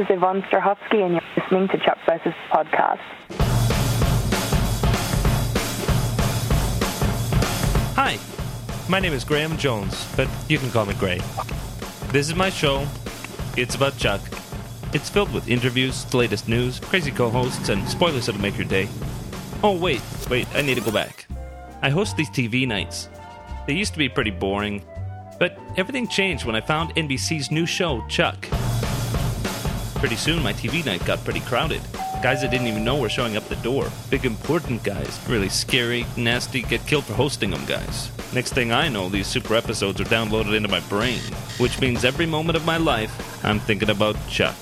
is Yvonne Strahovski, and you're listening to Chuck versus Podcast. Hi, my name is Graham Jones, but you can call me Gray. This is my show. It's about Chuck. It's filled with interviews, the latest news, crazy co hosts, and spoilers that'll make your day. Oh, wait, wait, I need to go back. I host these TV nights. They used to be pretty boring, but everything changed when I found NBC's new show, Chuck. Pretty soon, my TV night got pretty crowded. Guys I didn't even know were showing up the door. Big, important guys. Really scary, nasty, get killed for hosting them guys. Next thing I know, these super episodes are downloaded into my brain, which means every moment of my life, I'm thinking about Chuck.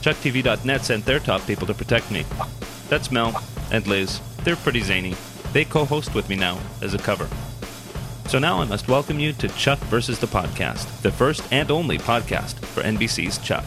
ChuckTV.net sent their top people to protect me. That's Mel and Liz. They're pretty zany. They co host with me now as a cover. So now I must welcome you to Chuck versus the Podcast, the first and only podcast for NBC's Chuck.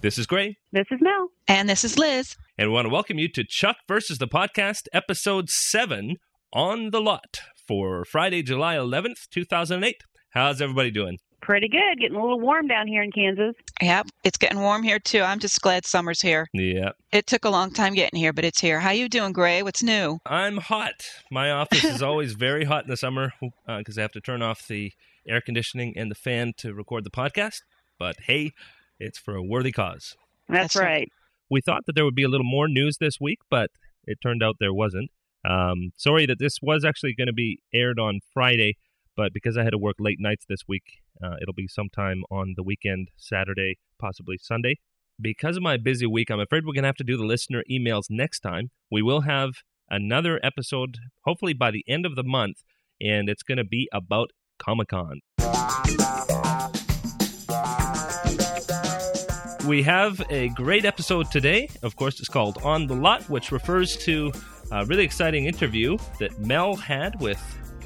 This is Gray. This is Mel. And this is Liz. And we want to welcome you to Chuck versus the Podcast, episode 7 on the lot for Friday, July 11th, 2008. How's everybody doing? Pretty good. Getting a little warm down here in Kansas. Yep, it's getting warm here too. I'm just glad summer's here. Yeah. It took a long time getting here, but it's here. How you doing, Gray? What's new? I'm hot. My office is always very hot in the summer because uh, I have to turn off the air conditioning and the fan to record the podcast. But hey, it's for a worthy cause. That's, That's right. right. We thought that there would be a little more news this week, but it turned out there wasn't. Um, sorry that this was actually going to be aired on Friday, but because I had to work late nights this week, uh, it'll be sometime on the weekend, Saturday, possibly Sunday. Because of my busy week, I'm afraid we're going to have to do the listener emails next time. We will have another episode, hopefully by the end of the month, and it's going to be about Comic Con. We have a great episode today. Of course, it's called On the Lot, which refers to a really exciting interview that Mel had with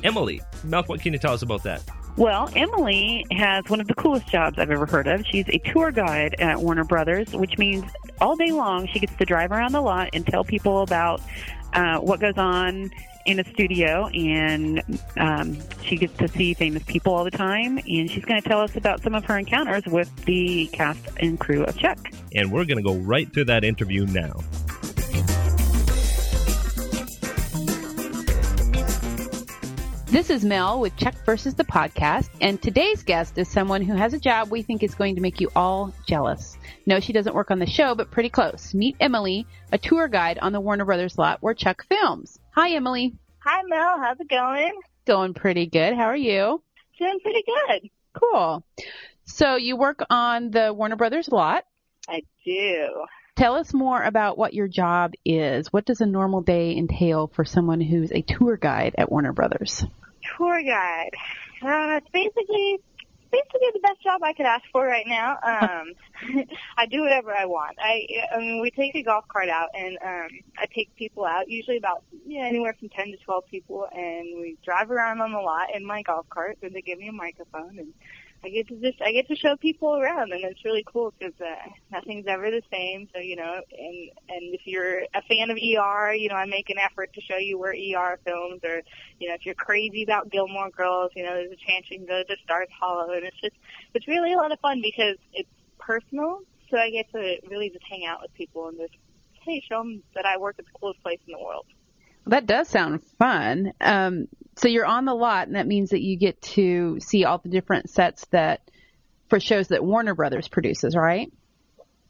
Emily. Mel, what can you tell us about that? Well, Emily has one of the coolest jobs I've ever heard of. She's a tour guide at Warner Brothers, which means all day long she gets to drive around the lot and tell people about uh, what goes on in a studio, and um, she gets to see famous people all the time. And she's going to tell us about some of her encounters with the cast and crew of Chuck. And we're going to go right to that interview now. This is Mel with Chuck versus the podcast, and today's guest is someone who has a job we think is going to make you all jealous. No, she doesn't work on the show, but pretty close. Meet Emily, a tour guide on the Warner Brothers lot where Chuck films. Hi, Emily. Hi, Mel. How's it going? Going pretty good. How are you? Doing pretty good. Cool. So you work on the Warner Brothers lot. I do. Tell us more about what your job is. What does a normal day entail for someone who's a tour guide at Warner Brothers? tour guide. Uh, it's basically basically the best job I could ask for right now. Um, I do whatever I want. I, I mean, we take a golf cart out and um, I take people out, usually about yeah, anywhere from ten to twelve people, and we drive around on the lot in my golf cart. And they give me a microphone and I get to just I get to show people around, and it's really cool because uh, nothing's ever the same. So you know, and and if you're a fan of ER, you know, I make an effort to show you where ER films, or you know, if you're crazy about Gilmore Girls, you know, there's a chance you can go to Stars Hollow, and it's just it's really a lot of fun because it's personal. So I get to really just hang out with people and just hey, show them that I work at the coolest place in the world. That does sound fun. Um, so you're on the lot, and that means that you get to see all the different sets that for shows that Warner Brothers produces, right?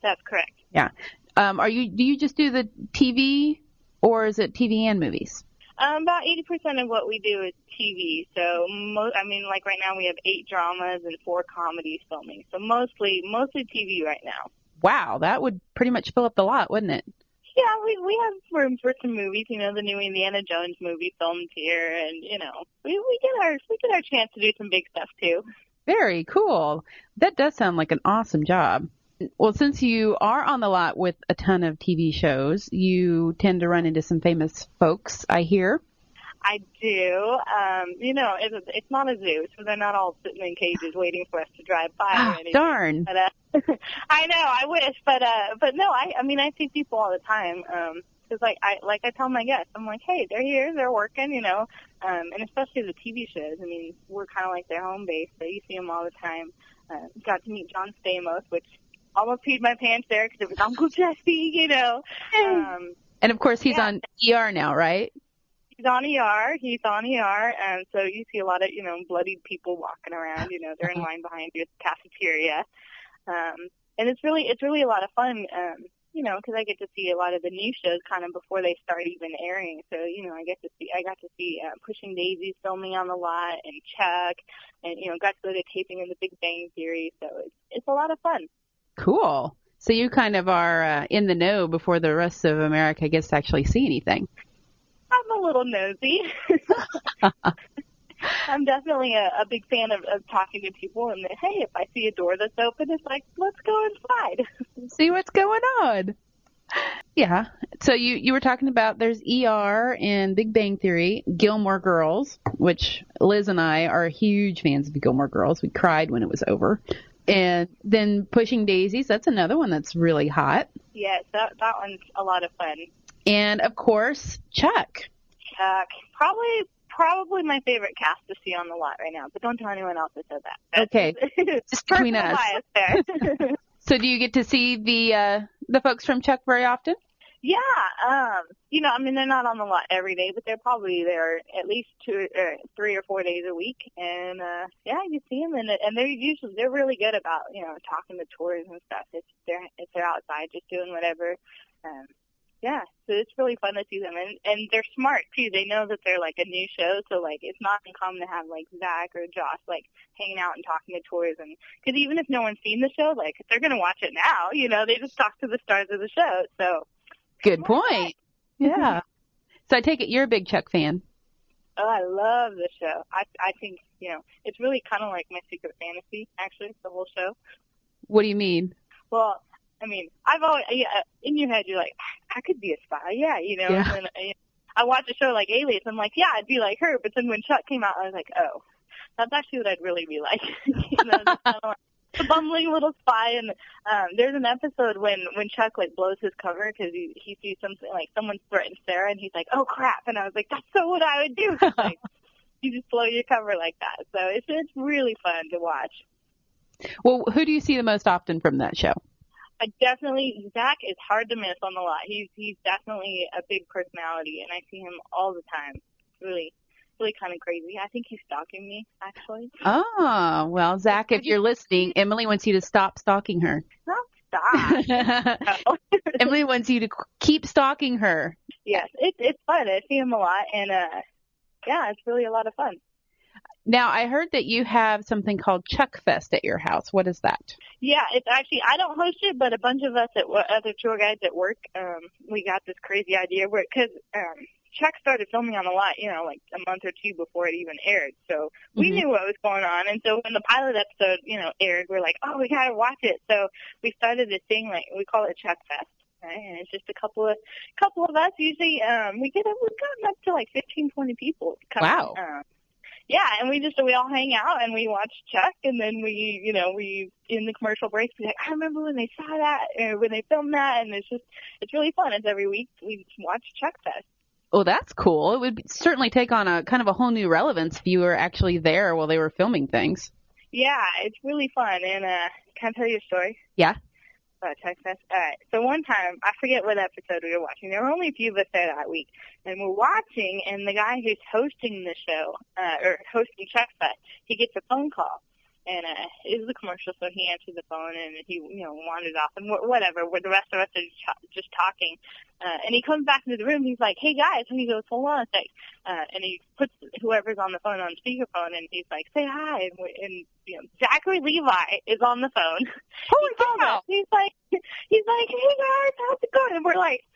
That's correct. Yeah. Um, are you? Do you just do the TV, or is it TV and movies? Um, about 80% of what we do is TV. So, mo- I mean, like right now we have eight dramas and four comedies filming. So mostly, mostly TV right now. Wow, that would pretty much fill up the lot, wouldn't it? Yeah, we we have room for some movies. You know, the new Indiana Jones movie filmed here, and you know, we we get our we get our chance to do some big stuff too. Very cool. That does sound like an awesome job. Well, since you are on the lot with a ton of TV shows, you tend to run into some famous folks, I hear. I do. Um, you know, it's, it's not a zoo, so they're not all sitting in cages waiting for us to drive by. Ah, darn. But, uh, I know, I wish, but uh, but no, I I mean I see people all the time. Um, because like I like I tell my guests, I'm like, hey, they're here, they're working, you know, um, and especially the TV shows. I mean, we're kind of like their home base, so you see them all the time. Uh, got to meet John Stamos, which almost peed my pants there because it was Uncle Jesse, you know. Um, And of course, he's Yeah. on ER now, right? he's on ER. He's on ER, and so you see a lot of you know bloodied people walking around. You know, they're in line behind you at the cafeteria, um, and it's really it's really a lot of fun. Um, you know, because I get to see a lot of the new shows kind of before they start even airing. So you know, I get to see I got to see uh, Pushing Daisies filming on the lot, and Chuck, and you know, got to go to taping in The Big Bang Theory. So it's it's a lot of fun. Cool. So you kind of are uh, in the know before the rest of America gets to actually see anything. I'm a little nosy. I'm definitely a, a big fan of, of talking to people and that, hey, if I see a door that's open, it's like, let's go inside. see what's going on. Yeah. So you you were talking about there's ER and Big Bang Theory, Gilmore Girls, which Liz and I are huge fans of Gilmore Girls. We cried when it was over. And then Pushing Daisies, that's another one that's really hot. yes, that that one's a lot of fun. And of course, Chuck. Chuck, probably probably my favorite cast to see on the lot right now, but don't tell anyone else I said that. Okay. Just between us. So do you get to see the uh the folks from Chuck very often? Yeah, um, you know, I mean, they're not on the lot every day, but they're probably there at least two, or three or four days a week. And uh, yeah, you see them, and and they're usually they're really good about you know talking to tours and stuff. If they're if they're outside just doing whatever. Um, yeah, so it's really fun to see them, and and they're smart too. They know that they're like a new show, so like it's not uncommon to have like Zach or Josh like hanging out and talking to tours, and because even if no one's seen the show, like they're gonna watch it now. You know, they just talk to the stars of the show. So Good point. Yeah. So I take it you're a big Chuck fan. Oh, I love the show. I I think you know it's really kind of like my secret fantasy. Actually, the whole show. What do you mean? Well, I mean, I've always yeah, in your head you're like, I could be a spy. Yeah, you know. Yeah. And then, I, I watch a show like Alias. I'm like, yeah, I'd be like her. But then when Chuck came out, I was like, oh, that's actually what I'd really be like. you know, just kind of like a bumbling little spy. And um, there's an episode when when Chuck like blows his cover because he he sees something like someone threatens Sarah, and he's like, oh crap. And I was like, that's so what I would do. like, you just blow your cover like that. So it's it's really fun to watch. Well, who do you see the most often from that show? I definitely Zach is hard to miss on the lot. He's he's definitely a big personality, and I see him all the time. Really really kind of crazy. I think he's stalking me actually. Oh, well, Zach, if you're listening, Emily wants you to stop stalking her. Stop. No. Emily wants you to keep stalking her. yes, it's it's fun. I see him a lot, and uh, yeah, it's really a lot of fun. Now, I heard that you have something called Chuck Fest at your house. What is that? Yeah, it's actually I don't host it, but a bunch of us at other tour guides at work, um, we got this crazy idea where because um, Chuck started filming on the lot, you know, like a month or two before it even aired, so we Mhm. knew what was going on. And so when the pilot episode, you know, aired, we're like, oh, we gotta watch it. So we started this thing like we call it Chuck Fest. Right? And it's just a couple of couple of us. Usually, um, we get we've gotten up to like fifteen, twenty people. Come, Wow. Um, yeah, and we just we all hang out and we watch Chuck, and then we you know we in the commercial breaks we like I remember when they saw that or when they filmed that, and it's just it's really fun. It's every week we watch Chuck Fest. Oh, that's cool. It would certainly take on a kind of a whole new relevance if you were actually there while they were filming things. Yeah, it's really fun. And uh, can I tell you a story? Yeah. Chuck Fest. All right. So one time, I forget what episode we were watching. There were only a few of us there that week, and we're watching, and the guy who's hosting the show, uh, or hosting Chuck Fest, he gets a phone call. And uh, it was a commercial, so he answered the phone and he, you know, wandered off and wh- whatever. Where the rest of us are ch- just talking, uh, and he comes back into the room. He's like, "Hey guys," and he goes, "Hold on a sec," uh, and he puts whoever's on the phone on speakerphone, and he's like, "Say hi," and, we, and you know, Zachary Levi is on the phone. Holy He called. He's like, he's like, "Hey guys, how's it going?" And we're like,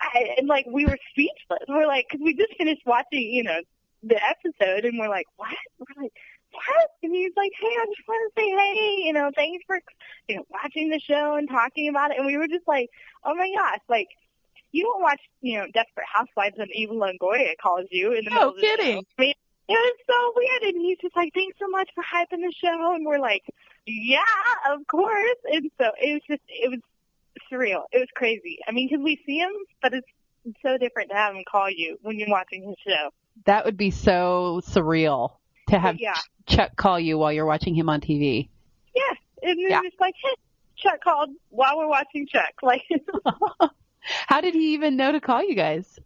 I, and like we were speechless. We're like, because we just finished watching, you know, the episode, and we're like, "What?" We're like. What? And he's like, hey, I just want to say hey, you know, thanks for, you know, watching the show and talking about it. And we were just like, oh my gosh, like, you don't watch, you know, Desperate Housewives and Eva Longoria calls you in the No middle of the kidding. show. I mean, it was so weird. And he's just like, thanks so much for hyping the show. And we're like, yeah, of course. And so it was just, it was surreal. It was crazy. I mean, because we see him, but it's so different to have him call you when you're watching his show. That would be so surreal to have yeah. Chuck call you while you're watching him on TV. Yeah. And then Yeah. it's like, hey, Chuck called while we're watching Chuck. Like, How did he even know to call you guys?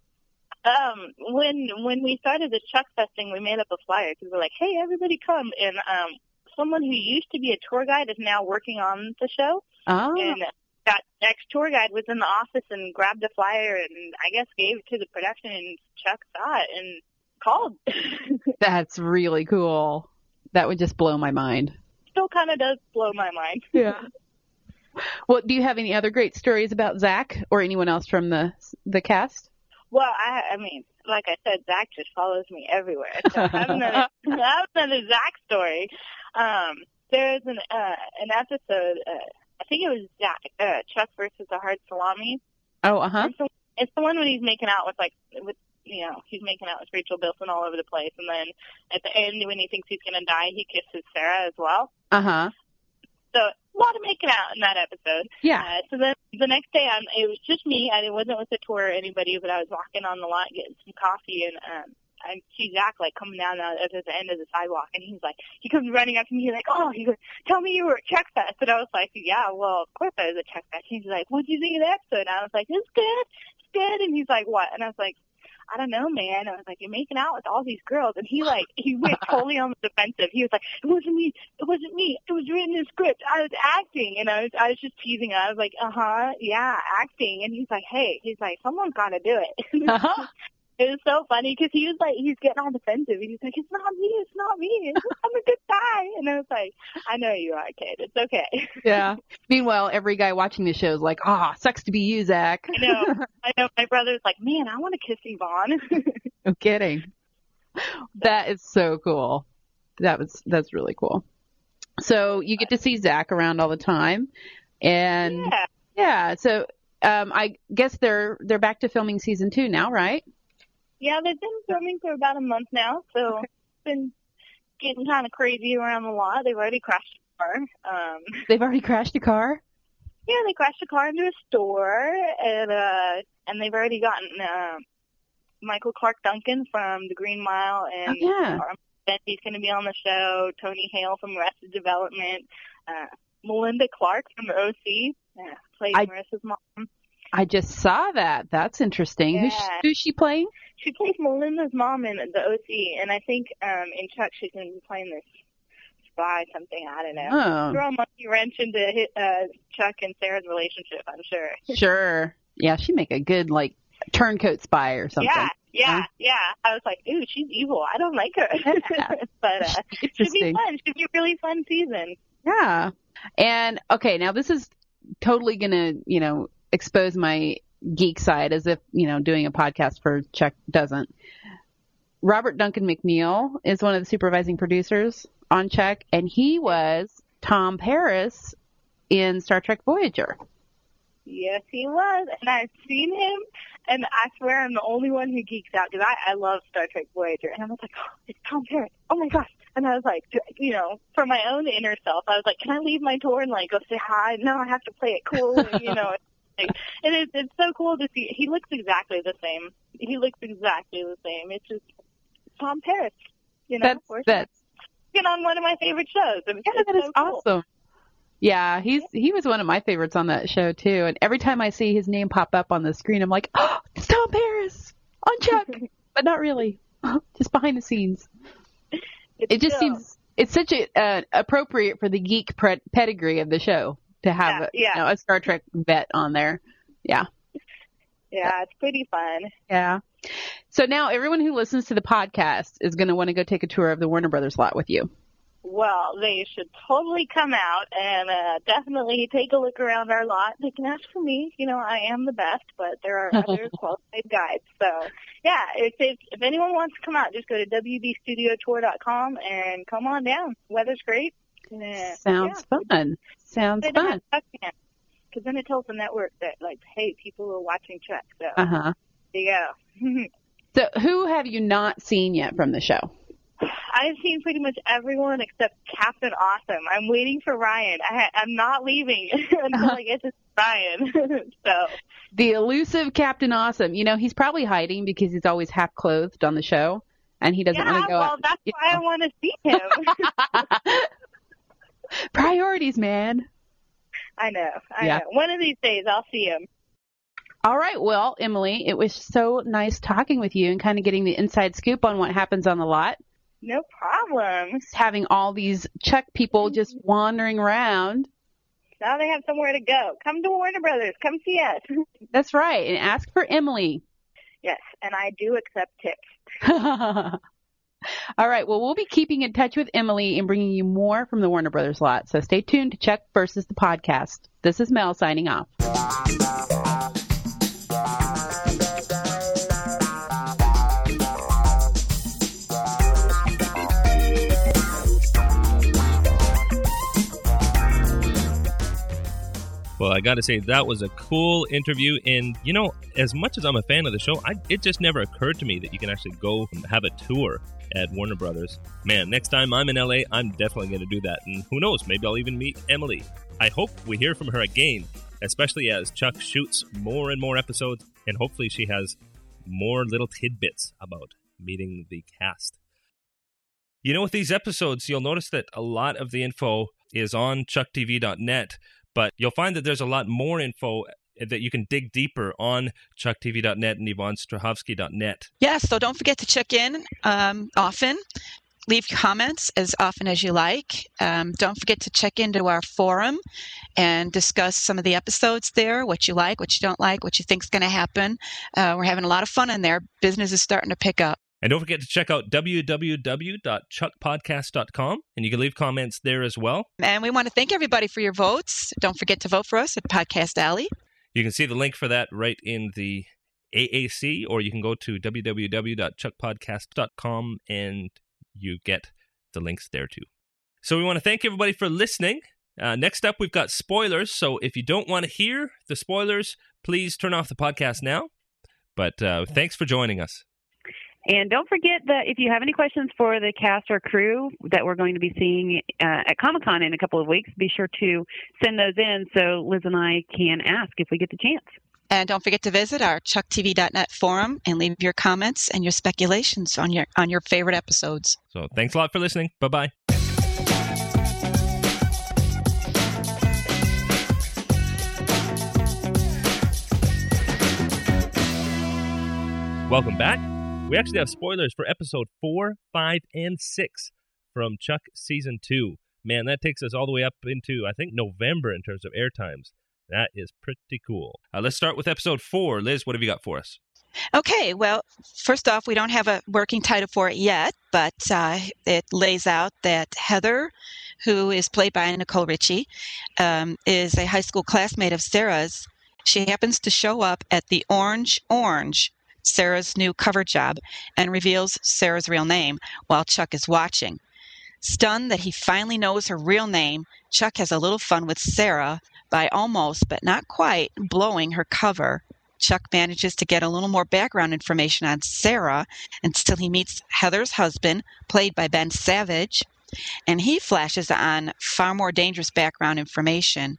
um, when when we started the Chuck Fest thing, we made up a flyer because we're like, hey, everybody come. And um, someone who used to be a tour guide is now working on the show. Oh, And that ex tour guide was in the office and grabbed a flyer and I guess gave it to the production and Chuck saw it and called. that's really cool. That would just blow my mind. Still kind of does blow my mind. Yeah. Well, do you have any other great stories about Zach or anyone else from the the cast? Well, I, I mean, like I said, Zach just follows me everywhere. So I have another, I have another Zach story. Um, there's an uh, an episode. Uh, I think it was Zach, uh, Chuck versus the hard salami. Oh, uh huh. It's, the, it's the one when he's making out with like with you know he's making out with Rachel Bilson all over the place, and then at the end when he thinks he's gonna die, he kisses Sarah as well. Uh huh. So a lot of making out in that episode. Yeah. Uh, so then the next day, um, it was just me. I it wasn't with the tour or anybody, but I was walking on the lot getting some coffee, and um, I see Zach like coming down at the end of the sidewalk, and he's like, he comes running up to me, he's like, oh, he goes, tell me you were at Chuck Fest, and I was like, yeah, well, of course I was at Chuck Fest. He's like, what'd you think of the episode? And I was like, it's good, it's good, and he's like, what? And I was like. I don't know, man. I was like, you're making out with all these girls, and he like, he went totally on the defensive. He was like, it wasn't me, it wasn't me, it was written in script. I was acting, and I was, I was just teasing. Him. I was like, uh huh, yeah, acting. And he's like, hey, he's like, someone's got to do it. Uh-huh. It was so funny because he was like, he's getting all defensive. And he's like, it's not me, it's not me. I'm a good guy. And I was like, I know you are, kid. It's okay. Yeah. Meanwhile, every guy watching the show is like, "Ah, sucks to be you, Zach." I know. I know. My brother's like, man, I want to kiss Yvonne. no kidding. That is so cool. That was that's really cool. So you get to see Zach around all the time, and yeah. yeah. So um, I guess they're they're back to filming season two now, right? Yeah, they've been filming for about a month now, so it's been getting kind of crazy around the lot. They've already crashed a car. Um, They've already crashed a car. yeah, they crashed a car into a store, and uh, and they've already gotten uh, Michael Clarke Duncan from The Green Mile, and Oh, yeah. Bendy's going to be on the show. Tony Hale from Arrested Development. Uh, Melinda Clarke from the OC uh, plays I- Marissa's mom. I just saw that. That's interesting. Who's who's she playing? She plays Melinda's mom in the OC, and I think um, in Chuck she's going to be playing this spy something. I don't know. Oh, Throw a monkey wrench into hit, uh, Chuck and Sarah's relationship. I'm sure. sure. Yeah, she make a good like turncoat spy or something. Yeah, yeah, yeah. I was like, ooh, she's evil. I don't like her. but uh, it should be fun. Should be a really fun season. Yeah. And okay, now this is totally gonna, you know, expose my geek side as if, you know, doing a podcast for Chuck doesn't. Robert Duncan McNeil is one of the supervising producers on Chuck, and he was Tom Paris in Star Trek Voyager. Yes, he was, and I've seen him, and I swear I'm the only one who geeks out because I, I love Star Trek Voyager, and I was like, oh, it's Tom Paris. Oh my gosh! And I was like, you know, for my own inner self, I was like, can I leave my tour and like go say hi? No, I have to play it cool, and, you know. And it's it's so cool to see. He looks exactly the same. He looks exactly the same. It's just Tom Paris. You know, That's that's working on one of my favorite shows. And yeah, that is so cool. awesome. Yeah, he's he was one of my favorites on that show too. And every time I see his name pop up on the screen, I'm like, oh, it's Tom Paris on Chuck, but not really, just behind the scenes. It's It just seems it's such a uh, appropriate for the geek pre- pedigree of the show to have Yeah, a, yeah. You know, a Star Trek vet on there. Yeah, Yeah, it's pretty fun. yeah. So now everyone who listens to the podcast is going to want to go take a tour of the Warner Brothers lot with you. Well, they should totally come out and uh, definitely take a look around our lot. They can ask for me. You know, I am the best, but there are other qualified guides. So, yeah, if, if if anyone wants to come out, just go to wbstudiotour.com and come on down. Weather's great. Sounds fun. Sounds They fun. because then it tells the network that like, hey, people are watching Chuck. So Uh huh. there you go. So who have you not seen yet from the show? I've seen pretty much everyone except Captain Awesome. I'm waiting for Ryan. I, I'm not leaving until I get to Ryan. so The elusive Captain Awesome. You know, he's probably hiding because he's always half clothed on the show and he doesn't yeah, want to go well, out. that's why I want to see him. Priorities, man. I know. I Yeah. know. One of these days I'll see him. All right. Well, Emily, it was so nice talking with you and kind of getting the inside scoop on what happens on the lot. No problem. Having all these Chuck people mm-hmm. just wandering around. Now they have somewhere to go. Come to Warner Brothers. Come see us. That's right. And ask for Emily. yes, and I do accept tips. All right. Well, we'll be keeping in touch with Emily and bringing you more from the Warner Brothers lot. So stay tuned to Chuck versus the podcast. This is Mel signing off. Well, I got to say that was a cool interview, and you know, as much as I'm a fan of the show, I, it just never occurred to me that you can actually go and have a tour at Warner Brothers. Man, next time I'm in LA, I'm definitely going to do that, and who knows, maybe I'll even meet Emily. I hope we hear from her again, especially as Chuck shoots more and more episodes, and hopefully she has more little tidbits about meeting the cast. You know, with these episodes, you'll notice that a lot of the info is on chucktv.net, but you'll find that there's a lot more info that you can dig deeper on chucktv.net and yvonnestrahovski.net. Yes, so don't forget to check in um, often. Leave comments as often as you like. Um, don't forget to check into our forum and discuss some of the episodes there, what you like, what you don't like, what you think's going to happen. Uh, we're having a lot of fun in there. Business is starting to pick up. And don't forget to check out www.chuckpodcast.com and you can leave comments there as well. And we want to thank everybody for your votes. Don't forget to vote for us at Podcast Alley. You can see the link for that right in the AAC, or you can go to www.chuckpodcast.com and you get the links there too. So we want to thank everybody for listening. Uh, next up, we've got spoilers. So if you don't want to hear the spoilers, please turn off the podcast now. But uh, thanks for joining us. And don't forget that if you have any questions for the cast or crew that we're going to be seeing uh, at Comic Con in a couple of weeks, be sure to send those in so Liz and I can ask if we get the chance. And don't forget to visit our chucktv.net forum and leave your comments and your speculations on your on your favorite episodes. So thanks a lot for listening. Bye bye. Welcome back. We actually have spoilers for episode four, five, and six from Chuck season two. Man, that takes us all the way up into, I think, November in terms of air times. That is pretty cool. Uh, let's start with episode four. Liz, what have you got for us? Okay, well, first off, we don't have a working title for it yet, but uh, it lays out that Heather, who is played by Nicole Richie, um, is a high school classmate of Sarah's. She happens to show up at the Orange Orange, Sarah's new cover job, and reveals Sarah's real name while Chuck is watching. Stunned that he finally knows her real name, Chuck has a little fun with Sarah by almost, but not quite, blowing her cover. Chuck manages to get a little more background information on Sarah until he meets Heather's husband, played by Ben Savage, and he flashes on far more dangerous background information.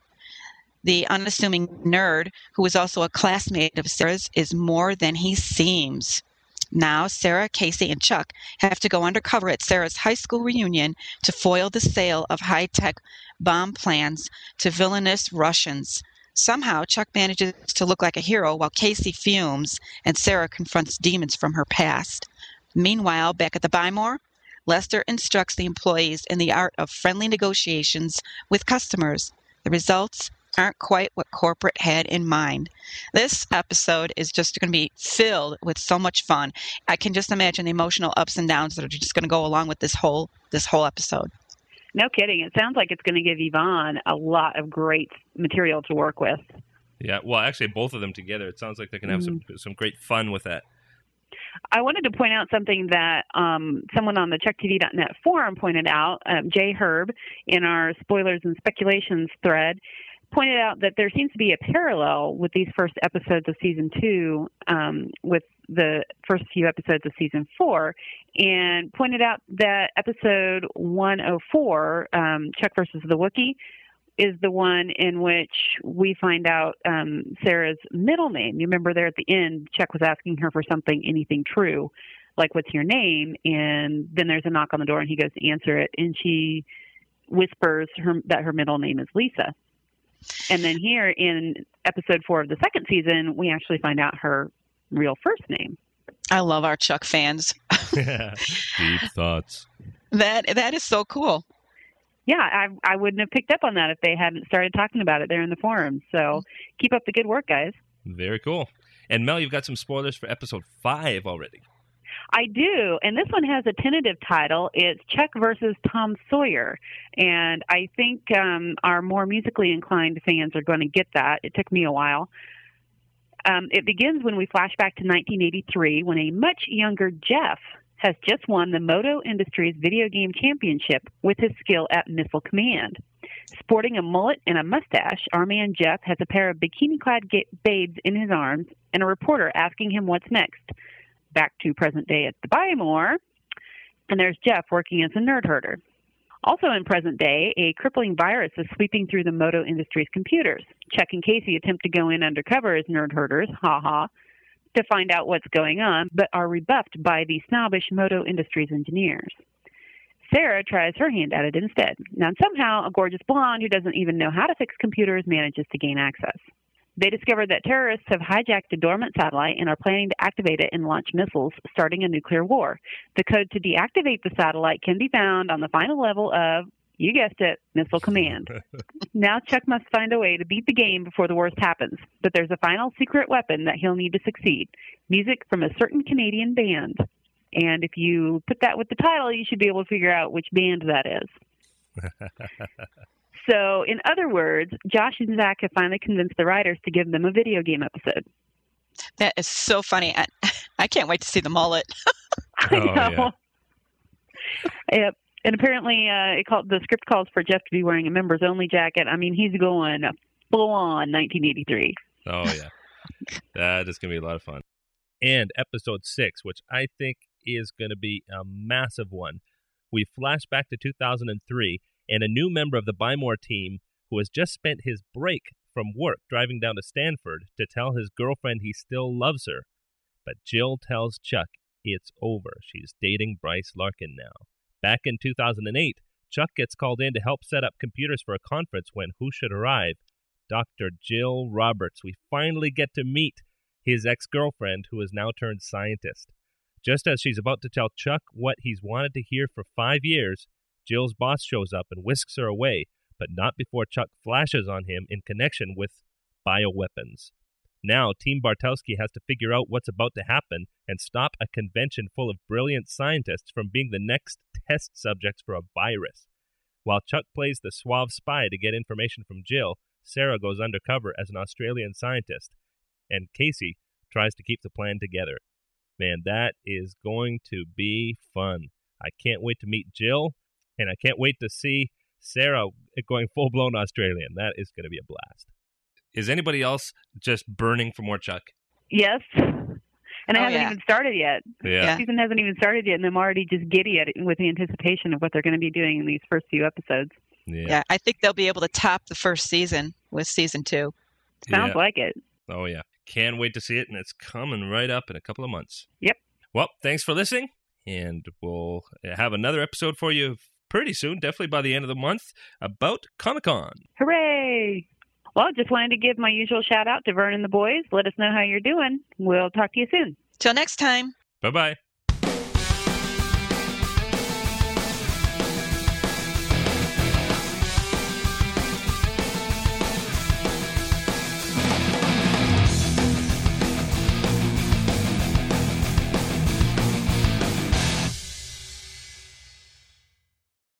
The unassuming nerd, who is also a classmate of Sarah's, is more than he seems. Now, Sarah, Casey, and Chuck have to go undercover at Sarah's high school reunion to foil the sale of high tech bomb plans to villainous Russians. Somehow, Chuck manages to look like a hero while Casey fumes and Sarah confronts demons from her past. Meanwhile, back at the Buy More, Lester instructs the employees in the art of friendly negotiations with customers. The results aren't quite what corporate had in mind. This episode is just going to be filled with so much fun. I can just imagine the emotional ups and downs that are just going to go along with this whole this whole episode. No kidding. It sounds like it's going to give Yvonne a lot of great material to work with. Yeah, well, actually, both of them together. It sounds like they can have some some great fun with that. I wanted to point out something that um, someone on the ChuckTV.net forum pointed out. Um, Jay Herb, in our spoilers and speculations thread, pointed out that there seems to be a parallel with these first episodes of season two um, with the first few episodes of season four, and pointed out that episode 104, um, Chuck versus the Wookiee, is the one in which we find out um, Sarah's middle name. You remember there at the end, Chuck was asking her for something, anything true, like what's your name? And then there's a knock on the door, and he goes to answer it, and she whispers her, that her middle name is Lisa. And then here in episode four of the second season, we actually find out her real first name. I love our Chuck fans. Deep thoughts. That that is so cool. Yeah, I I wouldn't have picked up on that if they hadn't started talking about it there in the forums. So keep up the good work, guys. Very cool. And Mel, you've got some spoilers for episode five already. I do, and this one has a tentative title. It's Chuck versus Tom Sawyer, and I think um, our more musically inclined fans are going to get that. It took me a while. Um, it begins when we flash back to 1983, when a much younger Jeff has just won the Moto Industries Video Game Championship with his skill at missile command. Sporting a mullet and a mustache, our man Jeff has a pair of bikini clad babes in his arms and a reporter asking him what's next back to present day at the Buy More, and there's Jeff working as a nerd herder. Also in present day, a crippling virus is sweeping through the Moto Industries computers. Chuck and Casey attempt to go in undercover as nerd herders, ha ha, to find out what's going on, but are rebuffed by the snobbish Moto Industries engineers. Sarah tries her hand at it instead. Now, somehow, a gorgeous blonde who doesn't even know how to fix computers manages to gain access. They discovered that terrorists have hijacked a dormant satellite and are planning to activate it and launch missiles, starting a nuclear war. The code to deactivate the satellite can be found on the final level of, you guessed it, Missile Command. now Chuck must find a way to beat the game before the worst happens, but there's a final secret weapon that he'll need to succeed music from a certain Canadian band. And if you put that with the title, you should be able to figure out which band that is. So, in other words, Josh and Zach have finally convinced the writers to give them a video game episode. That is so funny. I, I can't wait to see the mullet. I know. Oh, yeah. Yep. And apparently, uh, it called the script calls for Jeff to be wearing a members only jacket. I mean, he's going full on 1983. Oh yeah, that is going to be a lot of fun. And episode six, which I think is going to be a massive one. We flash back to 2003, and a new member of the Buy More team who has just spent his break from work driving down to Stanford to tell his girlfriend he still loves her. But Jill tells Chuck it's over. She's dating Bryce Larkin now. Back in 2008, Chuck gets called in to help set up computers for a conference when who should arrive? Dr. Jill Roberts. We finally get to meet his ex girlfriend, who has now turned scientist. Just as she's about to tell Chuck what he's wanted to hear for five years, Jill's boss shows up and whisks her away, but not before Chuck flashes on him in connection with bioweapons. Now, Team Bartowski has to figure out what's about to happen and stop a convention full of brilliant scientists from being the next test subjects for a virus. While Chuck plays the suave spy to get information from Jill, Sarah goes undercover as an Australian scientist, and Casey tries to keep the plan together. Man, that is going to be fun. I can't wait to meet Jill, and I can't wait to see Sarah going full blown Australian. That is going to be a blast. Is anybody else just burning for more Chuck? Yes. And it Oh, hasn't yeah. even started yet. Yeah. The season hasn't even started yet, and I'm already just giddy at it with the anticipation of what they're going to be doing in these first few episodes. Yeah. Yeah, I think they'll be able to top the first season with season two. Sounds Yeah. like it. Oh, yeah. Can't wait to see it, and it's coming right up in a couple of months. Yep. Well, thanks for listening, and we'll have another episode for you pretty soon, definitely by the end of the month, about Comic Con. Hooray! Well, just wanted to give my usual shout out to Vern and the boys. Let us know how you're doing. We'll talk to you soon. Till next time. Bye bye.